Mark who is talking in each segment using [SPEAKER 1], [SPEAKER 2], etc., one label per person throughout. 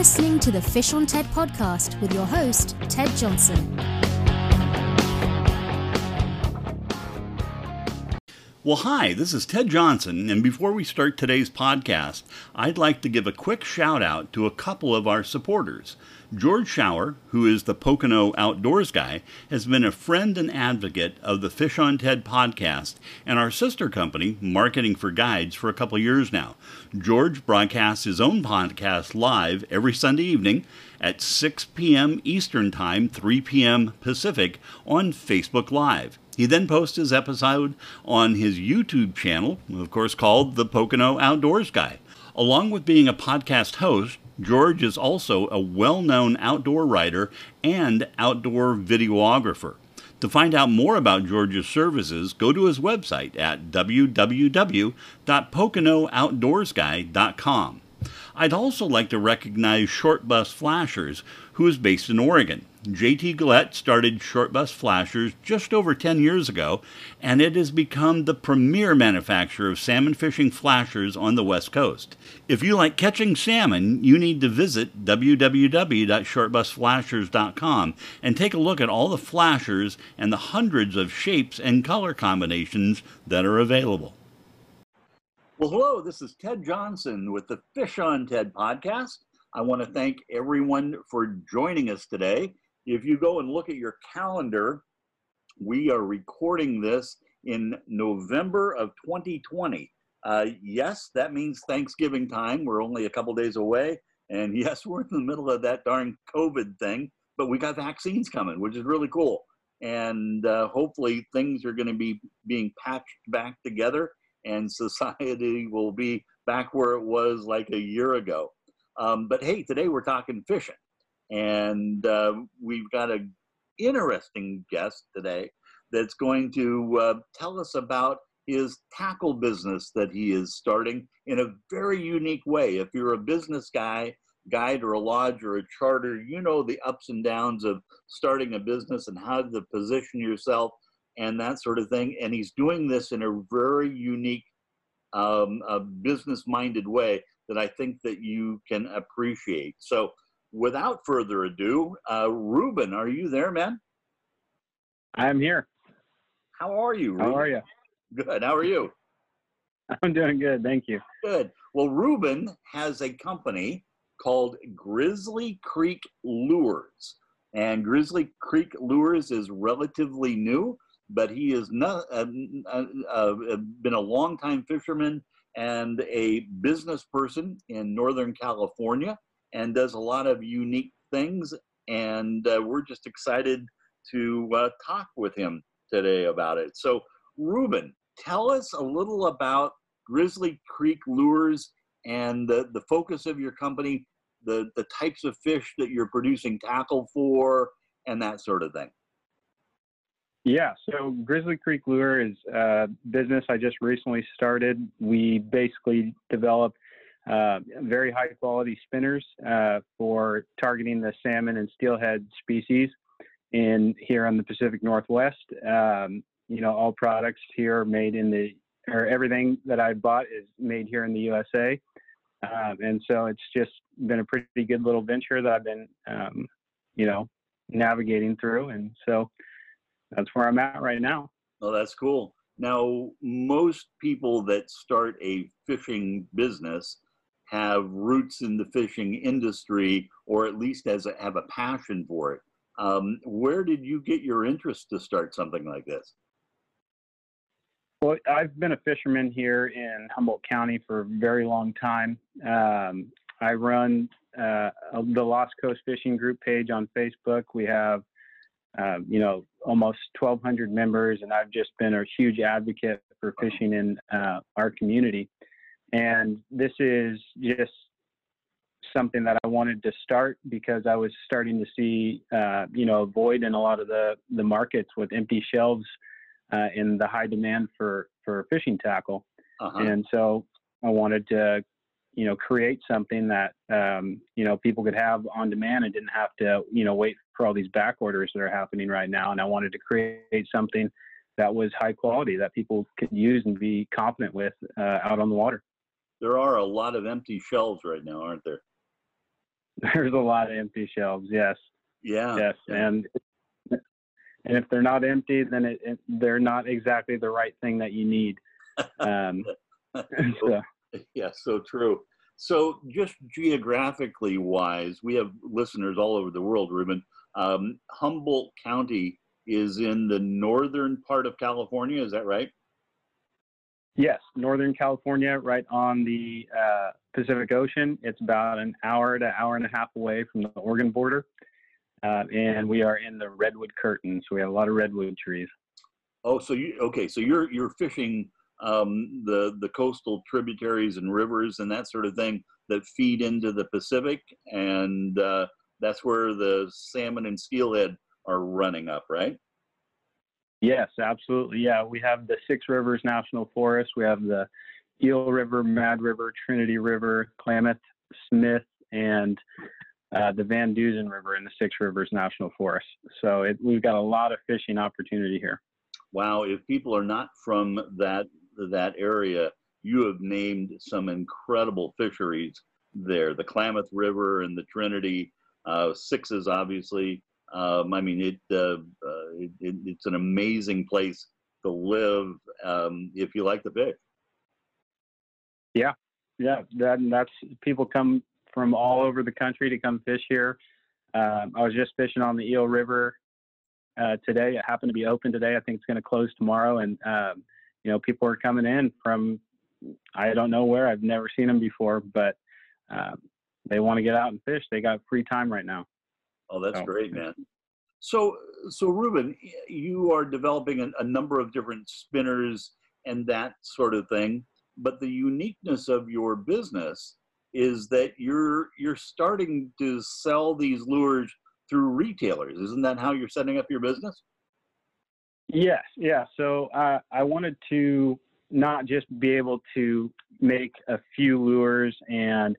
[SPEAKER 1] listening to the Fish on TED podcast with your host, Ted Johnson.
[SPEAKER 2] Well, hi, this is Ted Johnson, and before we start today's podcast, I'd like to give a quick shout out to a couple of our supporters. George Schauer, who is the Pocono Outdoors guy, has been a friend and advocate of the Fish on TED podcast and our sister company, Marketing for Guides, for a couple years now. George broadcasts his own podcast live every Sunday evening at 6 p.m. Eastern Time, 3 p.m. Pacific on Facebook Live. He then posts his episode on his YouTube channel, of course, called The Pocono Outdoors Guy. Along with being a podcast host, George is also a well known outdoor writer and outdoor videographer. To find out more about George's services, go to his website at www.poconooutdoorsguy.com. I'd also like to recognize Short Bus Flashers, who is based in Oregon. JT Gillette started Short Bus Flashers just over 10 years ago, and it has become the premier manufacturer of salmon fishing flashers on the West Coast. If you like catching salmon, you need to visit www.shortbusflashers.com and take a look at all the flashers and the hundreds of shapes and color combinations that are available. Well, hello, this is Ted Johnson with the Fish on TED podcast. I want to thank everyone for joining us today. If you go and look at your calendar, we are recording this in November of 2020. Uh, yes, that means Thanksgiving time. We're only a couple days away. And yes, we're in the middle of that darn COVID thing, but we got vaccines coming, which is really cool. And uh, hopefully things are going to be being patched back together and society will be back where it was like a year ago. Um, but hey, today we're talking fishing. And uh, we've got an interesting guest today that's going to uh, tell us about his tackle business that he is starting in a very unique way. If you're a business guy, guide or a lodge or a charter, you know the ups and downs of starting a business and how to position yourself and that sort of thing. And he's doing this in a very unique, um, business minded way that I think that you can appreciate. So without further ado, uh, Ruben, are you there, man?
[SPEAKER 3] I'm here.
[SPEAKER 2] How are you?
[SPEAKER 3] Ruben? How are you?
[SPEAKER 2] Good. How are you?
[SPEAKER 3] I'm doing good. Thank you.
[SPEAKER 2] Good. Well, Ruben has a company called Grizzly Creek Lures. And Grizzly Creek Lures is relatively new, but he has uh, uh, uh, been a longtime fisherman and a business person in Northern California and does a lot of unique things. And uh, we're just excited to uh, talk with him today about it. So, Ruben, tell us a little about Grizzly Creek Lures and the, the focus of your company, the, the types of fish that you're producing tackle for, and that sort of thing.
[SPEAKER 3] Yeah, so Grizzly Creek Lure is a business I just recently started. We basically develop uh, very high quality spinners uh, for targeting the salmon and steelhead species in here on the Pacific Northwest. Um, you know, all products here are made in the, or everything that I bought is made here in the USA. Um, and so it's just been a pretty good little venture that I've been, um, you know, navigating through. And so that's where I'm at right now.
[SPEAKER 2] Oh, that's cool. Now, most people that start a fishing business have roots in the fishing industry, or at least as a, have a passion for it. Um, where did you get your interest to start something like this?
[SPEAKER 3] Well, I've been a fisherman here in Humboldt County for a very long time. Um, I run uh, the Lost Coast Fishing Group page on Facebook. We have um, you know, almost 1,200 members, and I've just been a huge advocate for fishing in uh, our community. And this is just something that I wanted to start because I was starting to see, uh, you know, a void in a lot of the the markets with empty shelves uh, in the high demand for for fishing tackle. Uh-huh. And so I wanted to you know create something that um, you know people could have on demand and didn't have to you know wait for all these back orders that are happening right now and i wanted to create something that was high quality that people could use and be confident with uh, out on the water
[SPEAKER 2] there are a lot of empty shelves right now aren't there
[SPEAKER 3] There's a lot of empty shelves. Yes.
[SPEAKER 2] Yeah.
[SPEAKER 3] Yes.
[SPEAKER 2] yeah.
[SPEAKER 3] And and if they're not empty, then it, it, they're not exactly the right thing that you need. Um, so,
[SPEAKER 2] yeah, so true. So, just geographically wise, we have listeners all over the world, Ruben. Um, Humboldt County is in the northern part of California, is that right?
[SPEAKER 3] Yes, Northern California, right on the uh, Pacific Ocean. It's about an hour to hour and a half away from the Oregon border. Uh, and we are in the redwood curtain, so we have a lot of redwood trees.
[SPEAKER 2] Oh, so you okay? So you're you're fishing um, the the coastal tributaries and rivers and that sort of thing that feed into the Pacific, and uh, that's where the salmon and steelhead are running up, right?
[SPEAKER 3] Yes, absolutely. Yeah, we have the Six Rivers National Forest. We have the Eel River, Mad River, Trinity River, Klamath, Smith, and uh, the Van Duzen River in the Six Rivers National Forest. So it, we've got a lot of fishing opportunity here.
[SPEAKER 2] Wow, if people are not from that that area, you have named some incredible fisheries there. The Klamath River and the Trinity, uh, Sixes, obviously. Um, I mean, it, uh, uh, it, it, it's an amazing place to live um, if you like the fish.
[SPEAKER 3] Yeah, yeah, that, that's people come from all over the country to come fish here. Um, I was just fishing on the Eel River uh, today. It happened to be open today. I think it's going to close tomorrow, and um, you know, people are coming in from I don't know where. I've never seen them before, but uh, they want to get out and fish. They got free time right now.
[SPEAKER 2] Oh, that's so, great, man. So, so Ruben, you are developing a, a number of different spinners and that sort of thing. But the uniqueness of your business is that you're you're starting to sell these lures through retailers. Isn't that how you're setting up your business?
[SPEAKER 3] Yes, yeah. So uh, I wanted to not just be able to make a few lures and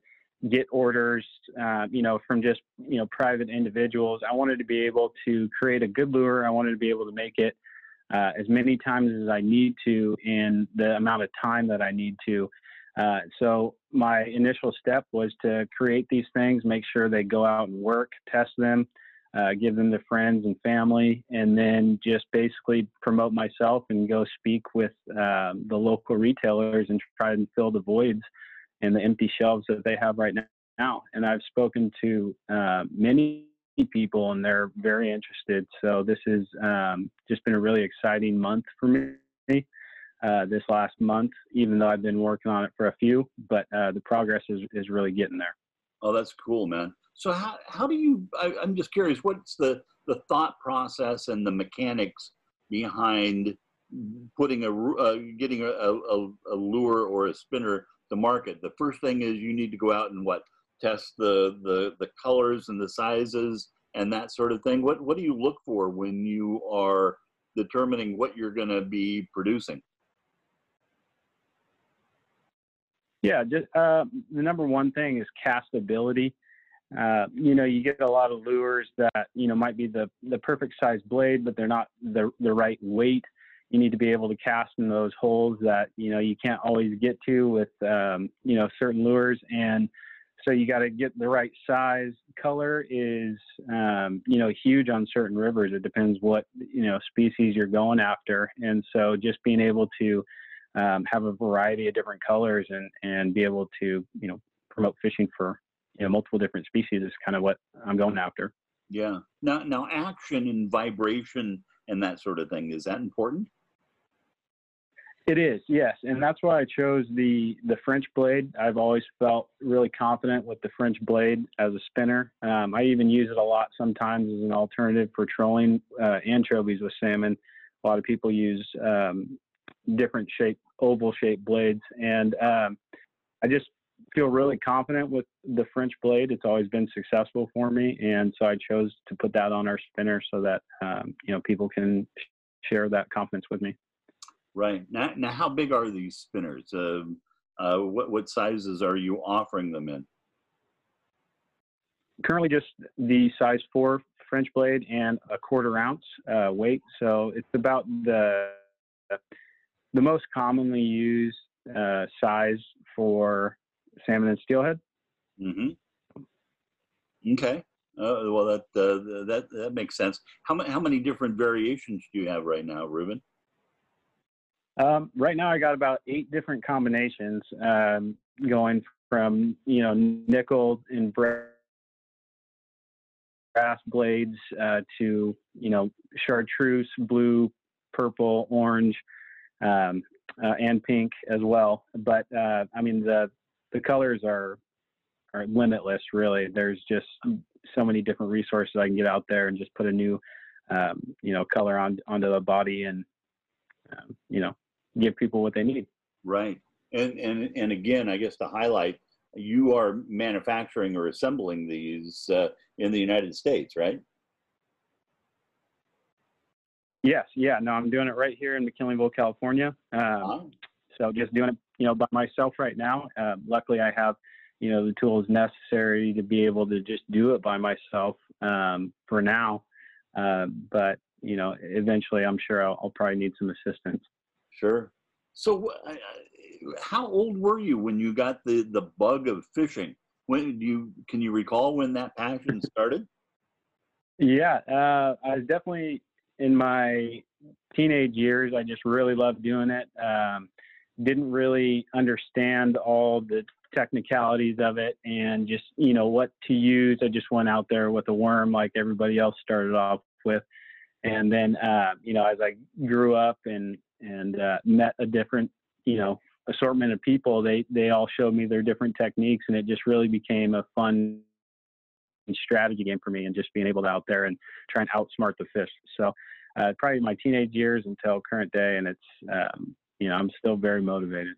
[SPEAKER 3] get orders, uh, you know, from just you know private individuals. I wanted to be able to create a good lure. I wanted to be able to make it uh, as many times as I need to in the amount of time that I need to. Uh, so my initial step was to create these things, make sure they go out and work, test them, uh, give them to friends and family, and then just basically promote myself and go speak with uh, the local retailers and try and fill the voids and the empty shelves that they have right now. And I've spoken to uh, many people and they're very interested. So this has um, just been a really exciting month for me. Uh, this last month, even though I've been working on it for a few, but uh, the progress is, is really getting there.
[SPEAKER 2] Oh, that's cool, man. So how, how do you, I, am just curious, what's the, the thought process and the mechanics behind putting a, uh, getting a, a, a lure or a spinner to market? The first thing is you need to go out and what, test the, the, the colors and the sizes and that sort of thing. What, what do you look for when you are determining what you're going to be producing?
[SPEAKER 3] Yeah, just uh, the number one thing is castability. Uh, you know, you get a lot of lures that you know might be the the perfect size blade, but they're not the the right weight. You need to be able to cast in those holes that you know you can't always get to with um, you know certain lures, and so you got to get the right size. Color is um, you know huge on certain rivers. It depends what you know species you're going after, and so just being able to um, have a variety of different colors and and be able to you know promote fishing for you know multiple different species is kind of what I'm going after.
[SPEAKER 2] Yeah. Now now action and vibration and that sort of thing is that important?
[SPEAKER 3] It is, yes, and that's why I chose the the French blade. I've always felt really confident with the French blade as a spinner. Um, I even use it a lot sometimes as an alternative for trolling uh, anchovies with salmon. A lot of people use um, different shape, oval shaped blades. And um, I just feel really confident with the French blade. It's always been successful for me. And so I chose to put that on our spinner so that, um, you know, people can share that confidence with me.
[SPEAKER 2] Right. Now, now how big are these spinners? Uh, uh, what, what sizes are you offering them in?
[SPEAKER 3] Currently just the size four French blade and a quarter ounce uh, weight. So it's about the the most commonly used uh, size for salmon and steelhead.
[SPEAKER 2] Mm-hmm. Okay. Uh, well, that uh, that that makes sense. How many how many different variations do you have right now, Ruben?
[SPEAKER 3] Um, right now, I got about eight different combinations um, going from you know nickel and brass blades uh, to you know chartreuse, blue, purple, orange, um, uh, and pink as well. But uh, I mean the the colors are are limitless. Really, there's just so many different resources I can get out there and just put a new um, you know color on onto the body and um, you know give people what they need.
[SPEAKER 2] Right. And and and again, I guess to highlight, you are manufacturing or assembling these uh, in the United States, right?
[SPEAKER 3] Yes. Yeah. No, I'm doing it right here in McKinleyville, California. Um, So just doing it, you know, by myself right now. Uh, luckily, I have, you know, the tools necessary to be able to just do it by myself um, for now. Uh, but you know, eventually, I'm sure I'll, I'll probably need some assistance.
[SPEAKER 2] Sure. So, uh, how old were you when you got the the bug of fishing? When do you can you recall when that passion started?
[SPEAKER 3] Yeah, uh, I was definitely in my teenage years. I just really loved doing it. Um, didn't really understand all the technicalities of it and just you know what to use. I just went out there with a worm like everybody else started off with, and then uh, you know as I grew up and and uh, met a different, you know, assortment of people. They they all showed me their different techniques, and it just really became a fun strategy game for me, and just being able to out there and try and outsmart the fish. So uh, probably my teenage years until current day, and it's um, you know I'm still very motivated.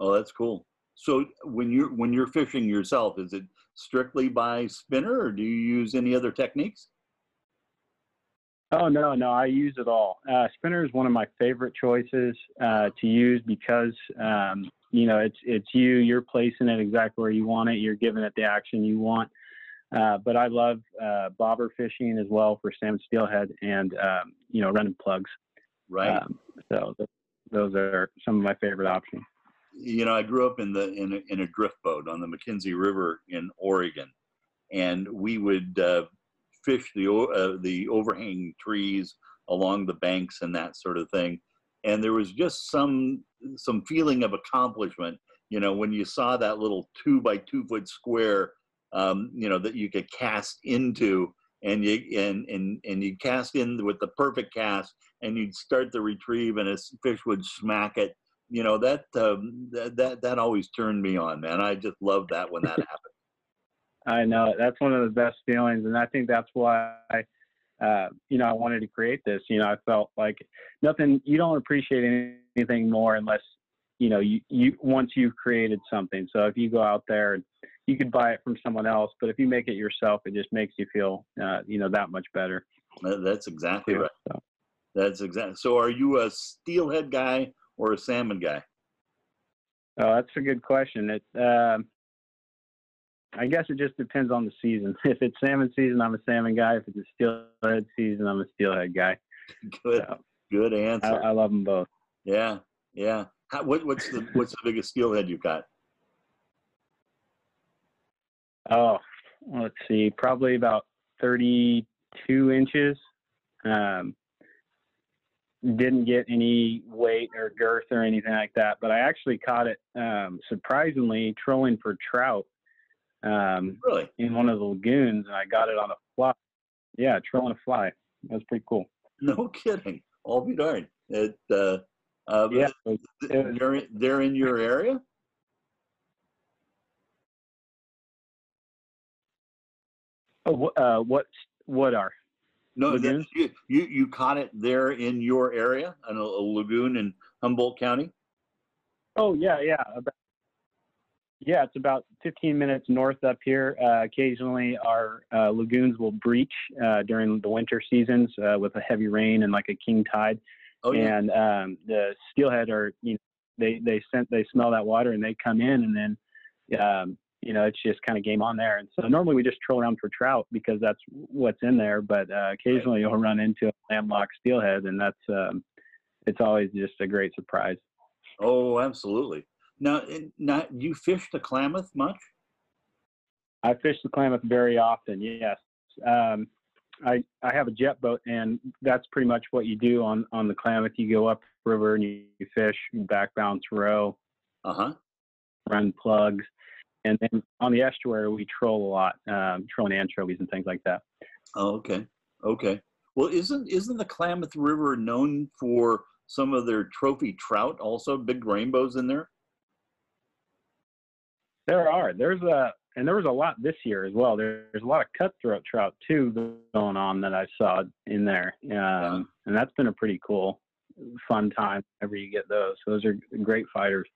[SPEAKER 2] Oh, that's cool. So when you're when you're fishing yourself, is it strictly by spinner, or do you use any other techniques?
[SPEAKER 3] Oh no, no, I use it all. Uh, spinner is one of my favorite choices uh, to use because um, you know it's it's you. You're placing it exactly where you want it. You're giving it the action you want. Uh, but I love uh, bobber fishing as well for salmon steelhead and um, you know running plugs.
[SPEAKER 2] Right.
[SPEAKER 3] Um, so th- those are some of my favorite options.
[SPEAKER 2] You know, I grew up in the in a, in a drift boat on the McKenzie River in Oregon, and we would uh, fish the uh, the overhanging trees along the banks and that sort of thing. And there was just some some feeling of accomplishment, you know, when you saw that little two by two foot square, um, you know, that you could cast into, and you and and and you cast in with the perfect cast, and you'd start the retrieve, and a fish would smack it. You know that um, that that that always turned me on, man. I just loved that when that happened.
[SPEAKER 3] I know that's one of the best feelings, and I think that's why, uh, you know, I wanted to create this. You know, I felt like nothing. You don't appreciate anything more unless you know you, you once you've created something. So if you go out there and you could buy it from someone else, but if you make it yourself, it just makes you feel, uh, you know, that much better.
[SPEAKER 2] That's exactly right. So. That's exactly. So, are you a steelhead guy or a salmon guy?
[SPEAKER 3] Oh, that's a good question. It, um, I guess it just depends on the season. If it's salmon season, I'm a salmon guy. If it's a steelhead season, I'm a steelhead guy.
[SPEAKER 2] Good, so, good answer.
[SPEAKER 3] I, I, love them both.
[SPEAKER 2] Yeah, yeah. How, what, what's the what's the biggest steelhead you've got?
[SPEAKER 3] Oh, let's see, probably about 32 inches. Um, didn't get any weight or girth or anything like that, but I actually caught it um, surprisingly trolling for trout um,
[SPEAKER 2] really?
[SPEAKER 3] in one of the lagoons, and I got it on a fly. Yeah, trolling a fly. That was pretty cool.
[SPEAKER 2] No kidding. All be darned. It, uh, uh,
[SPEAKER 3] yeah,
[SPEAKER 2] it was, they're, they're in your area?
[SPEAKER 3] Oh, uh, what what are?
[SPEAKER 2] No, you, you you caught it there in your area, in a, a, lagoon in Humboldt County.
[SPEAKER 3] Oh yeah, yeah. About, yeah, it's about 15 minutes north up here. Uh, occasionally, our uh, lagoons will breach uh, during the winter seasons uh, with a heavy rain and like a king tide.
[SPEAKER 2] Oh, yeah.
[SPEAKER 3] And um, the steelhead are, you know, they they scent, they smell that water and they come in, and then, um, you know, it's just kind of game on there. And so normally we just troll around for trout because that's what's in there. But uh, occasionally you'll run into a landlocked steelhead, and that's um, it's always just a great surprise.
[SPEAKER 2] Oh, absolutely. Now, now, you fish the Klamath much?
[SPEAKER 3] I fish the Klamath very often. Yes. Um, I I have a jet boat, and that's pretty much what you do on on the Klamath. You go up river and you, you fish, back bounce row,
[SPEAKER 2] Uh huh.
[SPEAKER 3] run plugs, and then on the estuary we troll a lot, um, trolling anchovies and things like that.
[SPEAKER 2] Oh, okay. Okay. Well, isn't isn't the Klamath River known for some of their trophy trout? Also, big rainbows in there.
[SPEAKER 3] There are. There's a and there was a lot this year as well. There's a lot of cutthroat trout too going on that I saw in there, um, and that's been a pretty cool, fun time whenever you get those. Those are great fighters.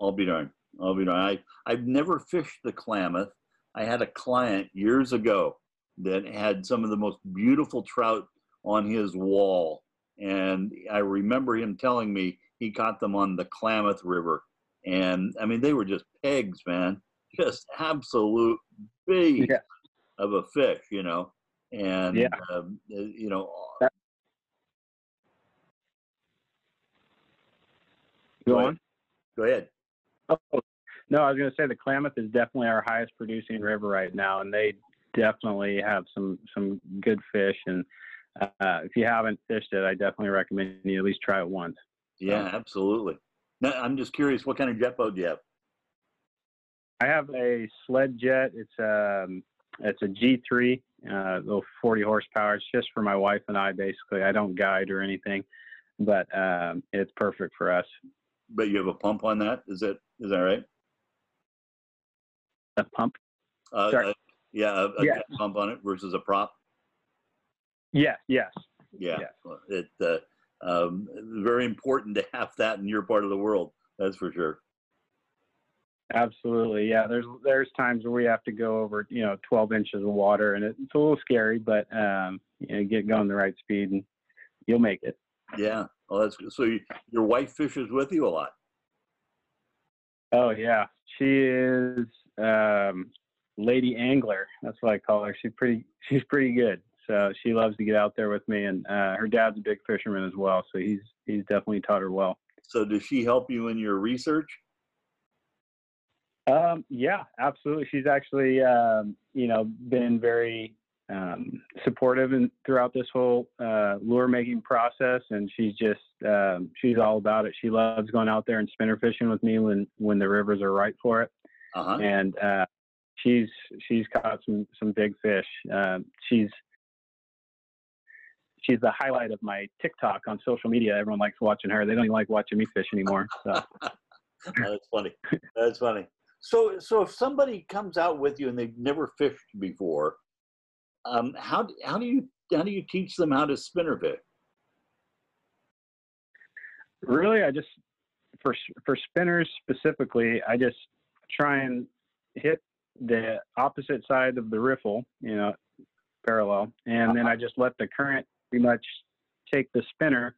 [SPEAKER 2] I'll be darned. I'll be darned. I I've never fished the Klamath. I had a client years ago that had some of the most beautiful trout on his wall, and I remember him telling me he caught them on the Klamath River, and I mean they were just pegs, man, just absolute beast
[SPEAKER 3] Yeah.
[SPEAKER 2] of a fish, you know, and
[SPEAKER 3] Yeah.
[SPEAKER 2] um, uh, you know.
[SPEAKER 3] That- Go on.
[SPEAKER 2] Go ahead.
[SPEAKER 3] Oh, no, I was going to say the Klamath is definitely our highest producing river right now, and they definitely have some some good fish. And uh, if you haven't fished it, I definitely recommend you at least try it once.
[SPEAKER 2] Yeah, absolutely. Now, I'm just curious, what kind of jet boat do you have?
[SPEAKER 3] I have a sled jet. It's um it's a G3, uh, little 40 horsepower. It's just for my wife and I. Basically, I don't guide or anything, but um, it's perfect for us.
[SPEAKER 2] But you have a pump on that. Is that is that right?
[SPEAKER 3] A pump.
[SPEAKER 2] Uh,
[SPEAKER 3] Sorry.
[SPEAKER 2] uh, yeah, a, a
[SPEAKER 3] Yeah.
[SPEAKER 2] jet pump on it versus a prop.
[SPEAKER 3] Yes, yes,
[SPEAKER 2] Yeah. It uh, um, very important to have that in your part of the world. That's for sure.
[SPEAKER 3] absolutely. Yeah, there's there's times where we have to go over you know 12 inches of water, and it, it's a little scary, but um, you know, get going the right speed, and you'll make it.
[SPEAKER 2] Yeah. Well, that's good. so. You, your wife fishes with you a lot.
[SPEAKER 3] Oh yeah, she is um, Lady Angler. That's what I call her. She's pretty. She's pretty good. So she loves to get out there with me, and uh, her dad's a big fisherman as well. So he's he's definitely taught her well.
[SPEAKER 2] So does she help you in your research?
[SPEAKER 3] Um, yeah, absolutely. She's actually um, you know been very um, supportive and throughout this whole uh, lure making process, and she's just um, she's all about it. She loves going out there and spinner fishing with me when when the rivers are right for it.
[SPEAKER 2] Uh huh.
[SPEAKER 3] and uh, she's she's caught some some big fish. Um, she's she's the highlight of my TikTok on social media. Everyone likes watching her. They don't even like watching me fish anymore. So
[SPEAKER 2] That's funny. That's funny. So, so if somebody comes out with you and they've never fished before, um, how how do you how do you teach them how to spinner fish?
[SPEAKER 3] really, I just for for spinners specifically, I just try and hit the opposite side of the riffle, you know, parallel, and then I just let the current pretty much take the spinner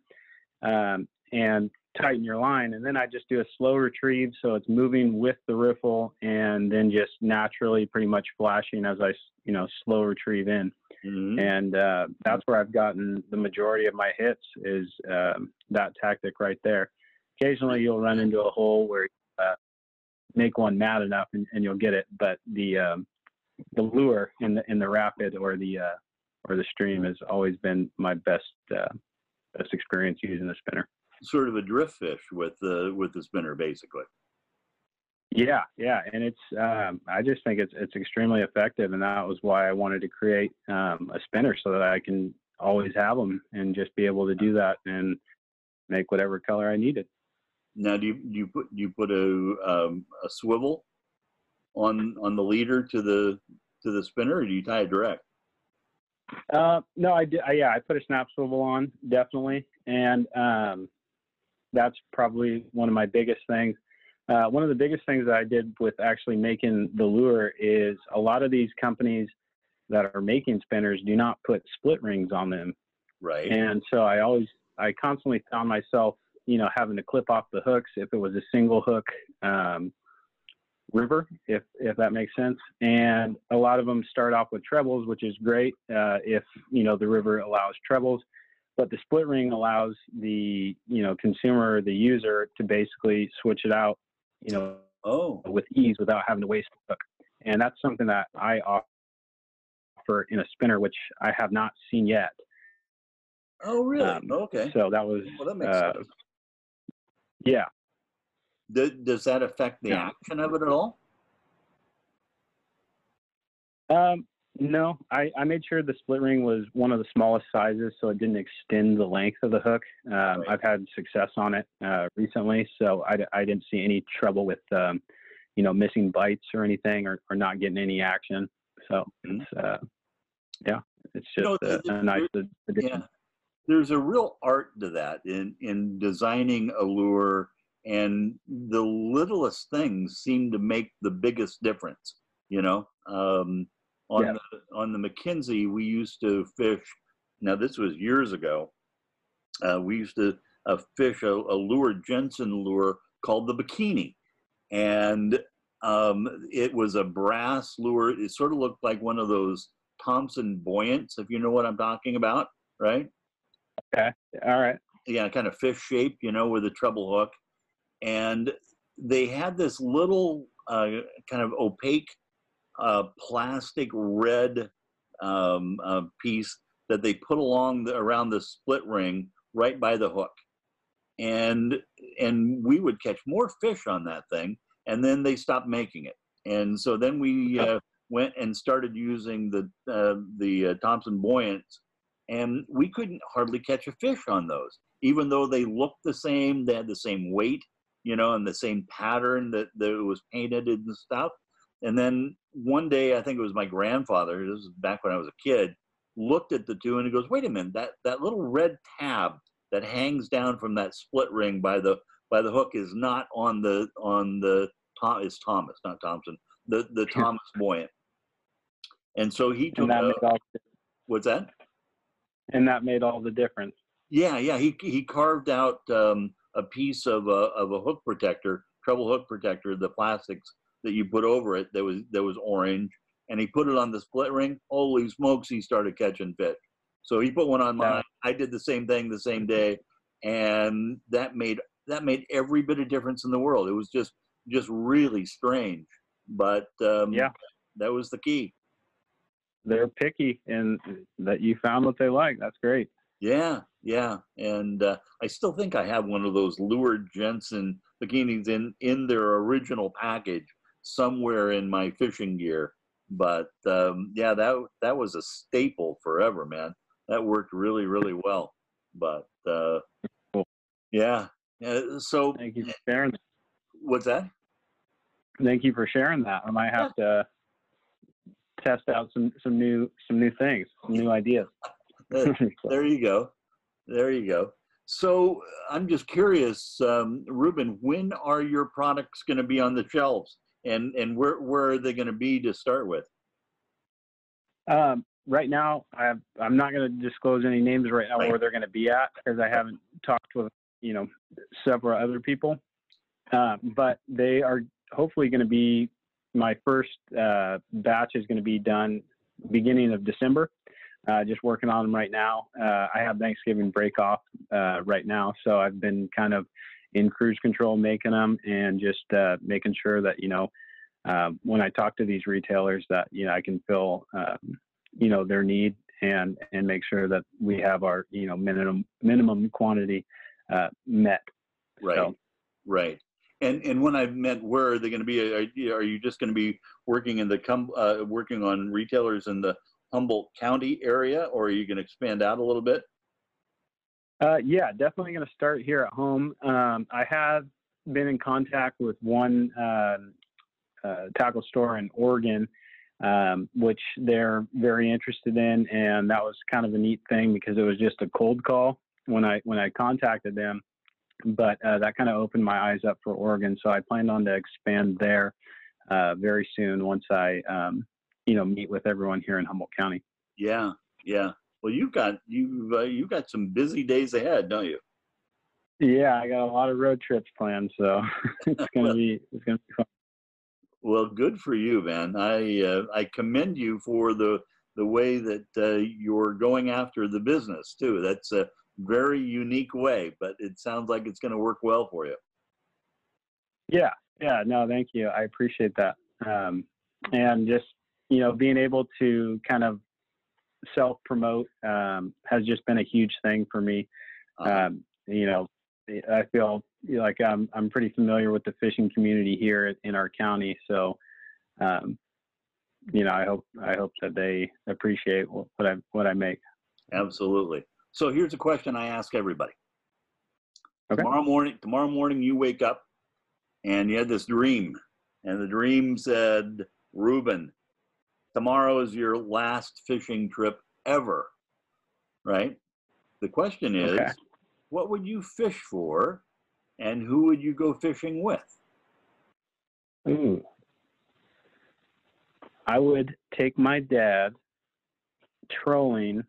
[SPEAKER 3] um, and tighten your line, and then I just do a slow retrieve, so it's moving with the riffle, and then just naturally, pretty much flashing as I, you know, slow retrieve in,
[SPEAKER 2] Mhm.
[SPEAKER 3] and uh, that's where I've gotten the majority of my hits is um, that tactic right there. Occasionally, you'll run into a hole where you, uh, make one mad enough, and, and you'll get it, but the um, the lure in the in the rapid or the uh, or the stream has always been my best uh, best experience using the spinner.
[SPEAKER 2] Sort of a drift fish with the with the spinner, basically.
[SPEAKER 3] Yeah, yeah, and it's um, I just think it's it's extremely effective, and that was why I wanted to create um, a spinner so that I can always have them and just be able to do that and make whatever color I needed.
[SPEAKER 2] Now, do you do you put do you put a um, a swivel on on the leader to the to the spinner, or do you tie it direct?
[SPEAKER 3] Uh, no, I did. I, yeah, I put a snap swivel on definitely, and um, that's probably one of my biggest things. Uh, one of the biggest things that I did with actually making the lure is a lot of these companies that are making spinners do not put split rings on them,
[SPEAKER 2] Right.
[SPEAKER 3] and so I always, I constantly found myself, you know, having to clip off the hooks if it was a single hook. Um, river, if if that makes sense. And a lot of them start off with trebles, which is great uh, if you know the river allows trebles. But the split ring allows the you know consumer, the user, to basically switch it out, you know,
[SPEAKER 2] oh,
[SPEAKER 3] with ease without having to waste a hook. and that's something that I offer in a spinner, which I have not seen yet.
[SPEAKER 2] Oh, really?
[SPEAKER 3] Um,
[SPEAKER 2] okay.
[SPEAKER 3] So that was,
[SPEAKER 2] Well, that makes
[SPEAKER 3] uh,
[SPEAKER 2] sense.
[SPEAKER 3] yeah.
[SPEAKER 2] Does, does that affect the
[SPEAKER 3] Yeah.
[SPEAKER 2] action of it at all?
[SPEAKER 3] Um, no, I, I made sure the split ring was one of the smallest sizes, so it didn't extend the length of the hook. Um,
[SPEAKER 2] Right.
[SPEAKER 3] I've had success on it uh, recently, so I, I didn't see any trouble with, um, you know, missing bites or anything, or, or not getting any action. So
[SPEAKER 2] Mhm.
[SPEAKER 3] it's, uh, yeah, it's
[SPEAKER 2] You
[SPEAKER 3] just
[SPEAKER 2] know,
[SPEAKER 3] a, a nice
[SPEAKER 2] Yeah.
[SPEAKER 3] addition.
[SPEAKER 2] There's a real art to that in, in designing a lure, and the littlest things seem to make the biggest difference. You know, um, on
[SPEAKER 3] Yeah.
[SPEAKER 2] the on the McKenzie, we used to fish. Now this was years ago. Uh, we used to uh, fish a, a Luhr Jensen lure called the bikini, and um, it was a brass lure. It sort of looked like one of those Thompson buoyants, if you know what I'm talking about, right? Okay.
[SPEAKER 3] All right.
[SPEAKER 2] yeah, kind of fish shape, you know, with a treble hook. And they had this little uh, kind of opaque uh, plastic red um, uh, piece that they put along the, around the split ring right by the hook. And and we would catch more fish on that thing, and then they stopped making it. And so then we uh, went and started using the uh, the uh, Thompson buoyants, and we couldn't hardly catch a fish on those, even though they looked the same. They had the same weight, you know, and the same pattern that, that it was painted and stuff. And then one day, I think it was my grandfather. This was back when I was a kid. Looked at the two and he goes, "Wait a minute! That that little red tab that hangs down from that split ring by the by the hook is not on the on the Tom is Thomas, not Thompson. The the Thomas buoyant." And so he took
[SPEAKER 3] And that,
[SPEAKER 2] a,
[SPEAKER 3] all,
[SPEAKER 2] what's that?
[SPEAKER 3] and that made all the difference.
[SPEAKER 2] Yeah, yeah. He he carved out um, a piece of a of a hook protector, treble hook protector, the plastics that you put over it that was that was orange, and he put it on the split ring. Holy smokes! He started catching fish. So he put one on mine. I did the same thing the same day, and that made that made every bit of difference in the world. It was just just really strange, but um,
[SPEAKER 3] Yeah.
[SPEAKER 2] that was the key.
[SPEAKER 3] They're picky, and that you found what they like. That's great.
[SPEAKER 2] Yeah, yeah, and uh, I still think I have one of those Luhr Jensen bikinis in in their original package somewhere in my fishing gear. But um, yeah, that that was a staple forever, man. That worked really, really well. But uh,
[SPEAKER 3] Cool.
[SPEAKER 2] yeah, uh, so
[SPEAKER 3] Thank you for sharing. That.
[SPEAKER 2] what's that?
[SPEAKER 3] Thank you for sharing that. I might have to test out some some new some new things, some new ideas.
[SPEAKER 2] Uh,
[SPEAKER 3] So-
[SPEAKER 2] There you go. There you go. So I'm just curious, um, Ruben, when are your products going to be on the shelves, and and where where are they going to be to start with?
[SPEAKER 3] Um, right now, I I'm not going to disclose any names right now
[SPEAKER 2] Right.
[SPEAKER 3] where they're going to be at because I haven't talked with you know several other people. Um, but they are hopefully going to be my first uh, batch is going to be done beginning of December. Uh, just working on them right now. Uh, I have Thanksgiving break off uh, right now, so I've been kind of in cruise control making them and just uh, making sure that you know um, when I talk to these retailers that you know I can fill um, you know their need and and make sure that we have our you know minimum minimum quantity uh, met.
[SPEAKER 2] Right,
[SPEAKER 3] So-
[SPEAKER 2] right. And and when I meant where are they going to be? Are, you- are you just going to be working in the com- uh, working on retailers in the Humboldt County area, or are you going to expand out a little bit?
[SPEAKER 3] Uh, yeah, definitely going to start here at home. Um, I have been in contact with one um uh, tackle store in Oregon, um, which they're very interested in, and that was kind of a neat thing because it was just a cold call when I when I contacted them. But uh, that kind of opened my eyes up for Oregon, so I plan on to expand there uh, very soon once I um, you know meet with everyone here in Humboldt County.
[SPEAKER 2] Yeah, yeah. Well, you've got you uh, you've got some busy days ahead, don't you?
[SPEAKER 3] Yeah, I got a lot of road trips planned, so it's gonna be it's gonna be fun.
[SPEAKER 2] Well, good for you, man. I uh, I commend you for the the way that uh, you're going after the business too. That's a very unique way, but it sounds like it's going to work well for you.
[SPEAKER 3] Yeah, yeah, no, thank you. I appreciate that. Um, and just you know being able to kind of self promote um, has just been a huge thing for me. Um, you know, I feel like I'm I'm pretty familiar with the fishing community here in our county, so um, you know I hope I hope that they appreciate what, I what I make.
[SPEAKER 2] Absolutely. So here's a question I ask everybody.
[SPEAKER 3] Okay.
[SPEAKER 2] Tomorrow morning, tomorrow morning you wake up and you had this dream, and the dream said, Ruben, tomorrow is your last fishing trip ever. Right? The question is,
[SPEAKER 3] Okay.
[SPEAKER 2] what would you fish for and who would you go fishing with?
[SPEAKER 3] Ooh. I would take my dad trolling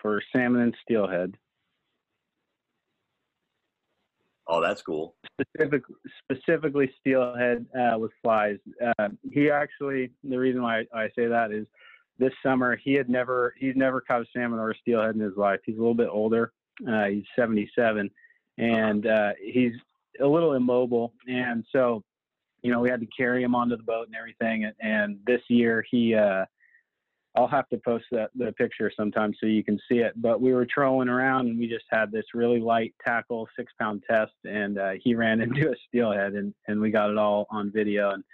[SPEAKER 3] for salmon and steelhead.
[SPEAKER 2] Oh, that's cool.
[SPEAKER 3] specific, specifically steelhead uh, with flies. Uh, he actually, the reason why I, I say that is this summer he had never, he's never caught a salmon or a steelhead in his life. He's a little bit older. Uh, he's 77 and uh, he's a little immobile. And so, you know, we had to carry him onto the boat and everything. And, and this year he, uh, I'll have to post that the picture sometime so you can see it. But we were trolling around and we just had this really light tackle, six pound test, and uh, he ran into a steelhead and and we got it all on video. And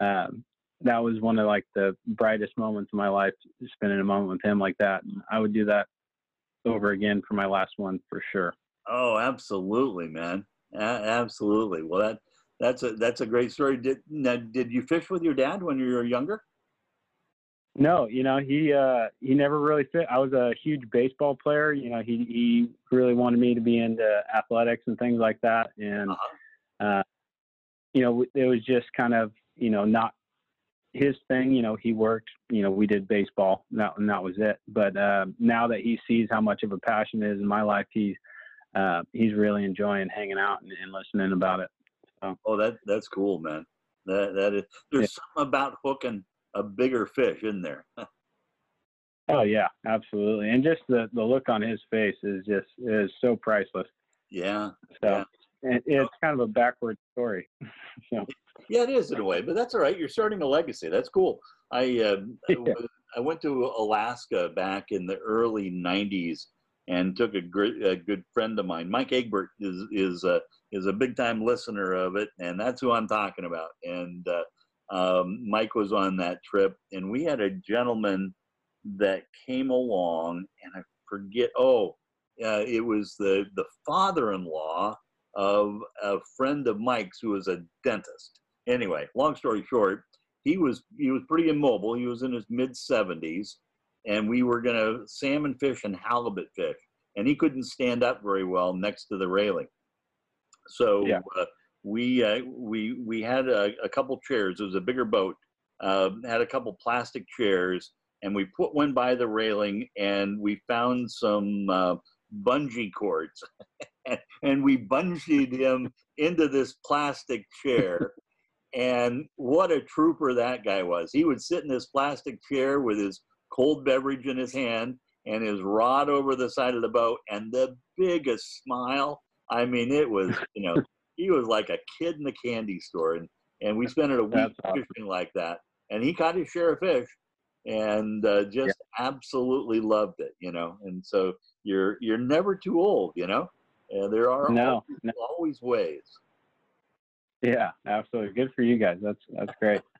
[SPEAKER 3] um, that was one of like the brightest moments of my life, spending a moment with him like that. And I would do that over again for my last one for sure.
[SPEAKER 2] Oh, absolutely, man. A- absolutely. Well, that that's a that's a great story. Did now, did you fish with your dad when you were younger?
[SPEAKER 3] No, you know, he uh he never really fit. I was a huge baseball player. You know, he he really wanted me to be into athletics and things like that. And
[SPEAKER 2] Uh-huh.
[SPEAKER 3] uh you know, it was just kind of, you know, not his thing, you know, he worked, you know, we did baseball and that, and that was it. But uh, now that he sees how much of a passion it is in my life, he's uh, he's really enjoying hanging out and, and listening about it.
[SPEAKER 2] Oh, that that's cool, man. That that is. There's
[SPEAKER 3] Yeah.
[SPEAKER 2] something about hooking a bigger fish in there.
[SPEAKER 3] Oh yeah, absolutely. And just the, the look on his face is just is so priceless.
[SPEAKER 2] yeah,
[SPEAKER 3] So
[SPEAKER 2] Yeah.
[SPEAKER 3] it, it's kind of a backward story. so
[SPEAKER 2] yeah, it is in a way, but that's all right. You're starting a legacy. That's cool. I I
[SPEAKER 3] Yeah.
[SPEAKER 2] I went to Alaska back in the early '90s and took a great a good friend of mine, Mike Egbert, is is a is a big time listener of it, and that's who I'm talking about. And uh, um, Mike was on that trip, and we had a gentleman that came along, and I forget. Oh, uh, it was the the father-in-law of a friend of Mike's who was a dentist. Anyway, long story short, he was he was pretty immobile. He was in his mid 70s, and we were gonna salmon fish and halibut fish, and he couldn't stand up very well next to the railing. So
[SPEAKER 3] Yeah.
[SPEAKER 2] uh, we uh, we we had a, a couple chairs. It was a bigger boat. Uh, had a couple plastic chairs, and we put one by the railing, and we found some uh, bungee cords, and we bungeed him into this plastic chair. And what a trooper that guy was. He would sit in this plastic chair with his cold beverage in his hand and his rod over the side of the boat and the biggest smile. I mean, it was, you know, he was like a kid in the candy store. And, and we spent it a week
[SPEAKER 3] awesome.
[SPEAKER 2] fishing like that. And he caught his share of fish and uh, just absolutely loved it, you know. And so you're you're never too old, you know. And there are
[SPEAKER 3] no,
[SPEAKER 2] always,
[SPEAKER 3] no,
[SPEAKER 2] always ways.
[SPEAKER 3] yeah, absolutely. Good for you guys. That's that's great.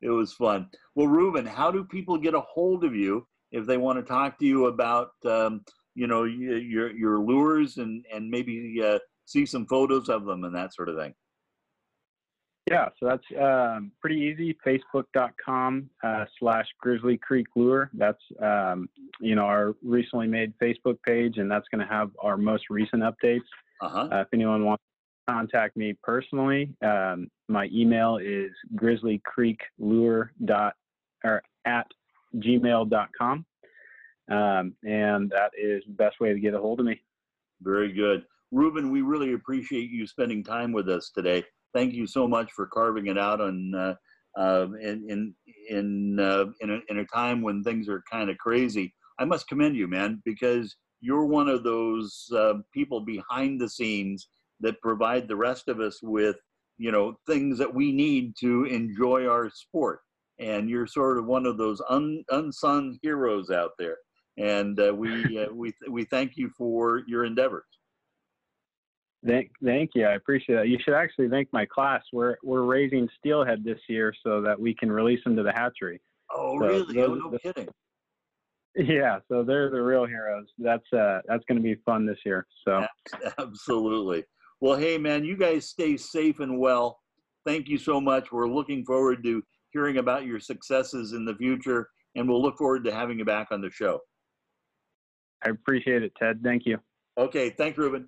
[SPEAKER 2] It was fun. Well, Ruben, how do people get a hold of you if they want to talk to you about, um, you know, your your lures and and maybe uh, see some photos of them and that sort of thing?
[SPEAKER 3] Yeah, so that's um, pretty easy. Facebook.com uh, slash Grizzly Creek Lure. That's um, you know our recently made Facebook page, and that's going to have our most recent updates.
[SPEAKER 2] Uh huh.
[SPEAKER 3] Uh, if anyone wants to contact me personally, um, my email is grizzlycreeklure dot or at gmail.com. Um, and that is the best way to get a hold of me.
[SPEAKER 2] Very good, Ruben. We really appreciate you spending time with us today. Thank you so much for carving it out on uh, uh, in in in uh, in, a, in a time when things are kind of crazy. I must commend you, man, because you're one of those uh, people behind the scenes that provide the rest of us with you know things that we need to enjoy our sport. and you're sort of one of those un, unsung heroes out there. And uh, we uh, we we thank you for your endeavors.
[SPEAKER 3] Thank, thank you. I appreciate that. You should actually thank my class. We're we're raising steelhead this year so that we can release them to the hatchery.
[SPEAKER 2] Oh,
[SPEAKER 3] So
[SPEAKER 2] really? Oh, no
[SPEAKER 3] the-
[SPEAKER 2] kidding.
[SPEAKER 3] Yeah, so they're the real heroes. That's uh that's going to be fun this year. So
[SPEAKER 2] Absolutely. Well, hey, man, you guys stay safe and well. Thank you so much. We're looking forward to hearing about your successes in the future, and we'll look forward to having you back on the show.
[SPEAKER 3] I appreciate it, Ted. Thank you.
[SPEAKER 2] Okay, thanks, Ruben.